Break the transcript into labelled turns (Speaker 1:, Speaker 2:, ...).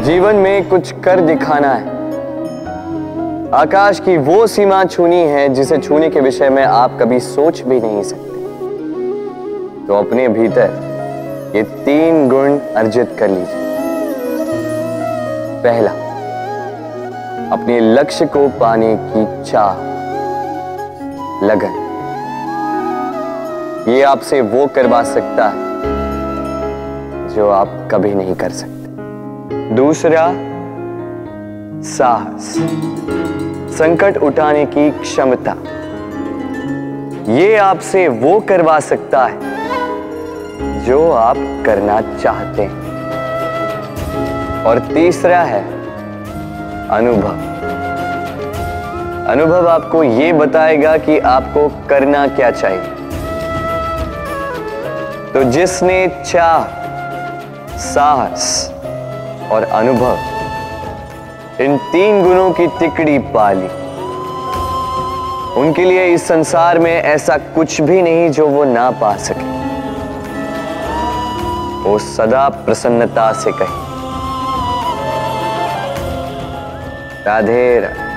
Speaker 1: जीवन में कुछ कर दिखाना है। आकाश की वो सीमा छूनी है जिसे छूने के विषय में आप कभी सोच भी नहीं सकते। तो अपने भीतर ये तीन गुण अर्जित कर लीजिए। पहला, अपने लक्ष्य को पाने की चाह, लगन। ये आपसे वो करवा सकता है जो आप कभी नहीं कर सकते। दूसरा, साहस। संकट उठाने की क्षमता। ये आपसे वो करवा सकता है, जो आप करना चाहते हैं। और तीसरा है, अनुभव। अनुभव आपको ये बताएगा कि आपको करना क्या चाहिए। तो जिसने चाह, साहस और अनुभव। इन तीन गुणों की तिकड़ी पाली उनके लिए इस संसार में ऐसा कुछ भी नहीं जो वो ना पा सके। वो सदा प्रसन्नता से कहे। राधे राधे।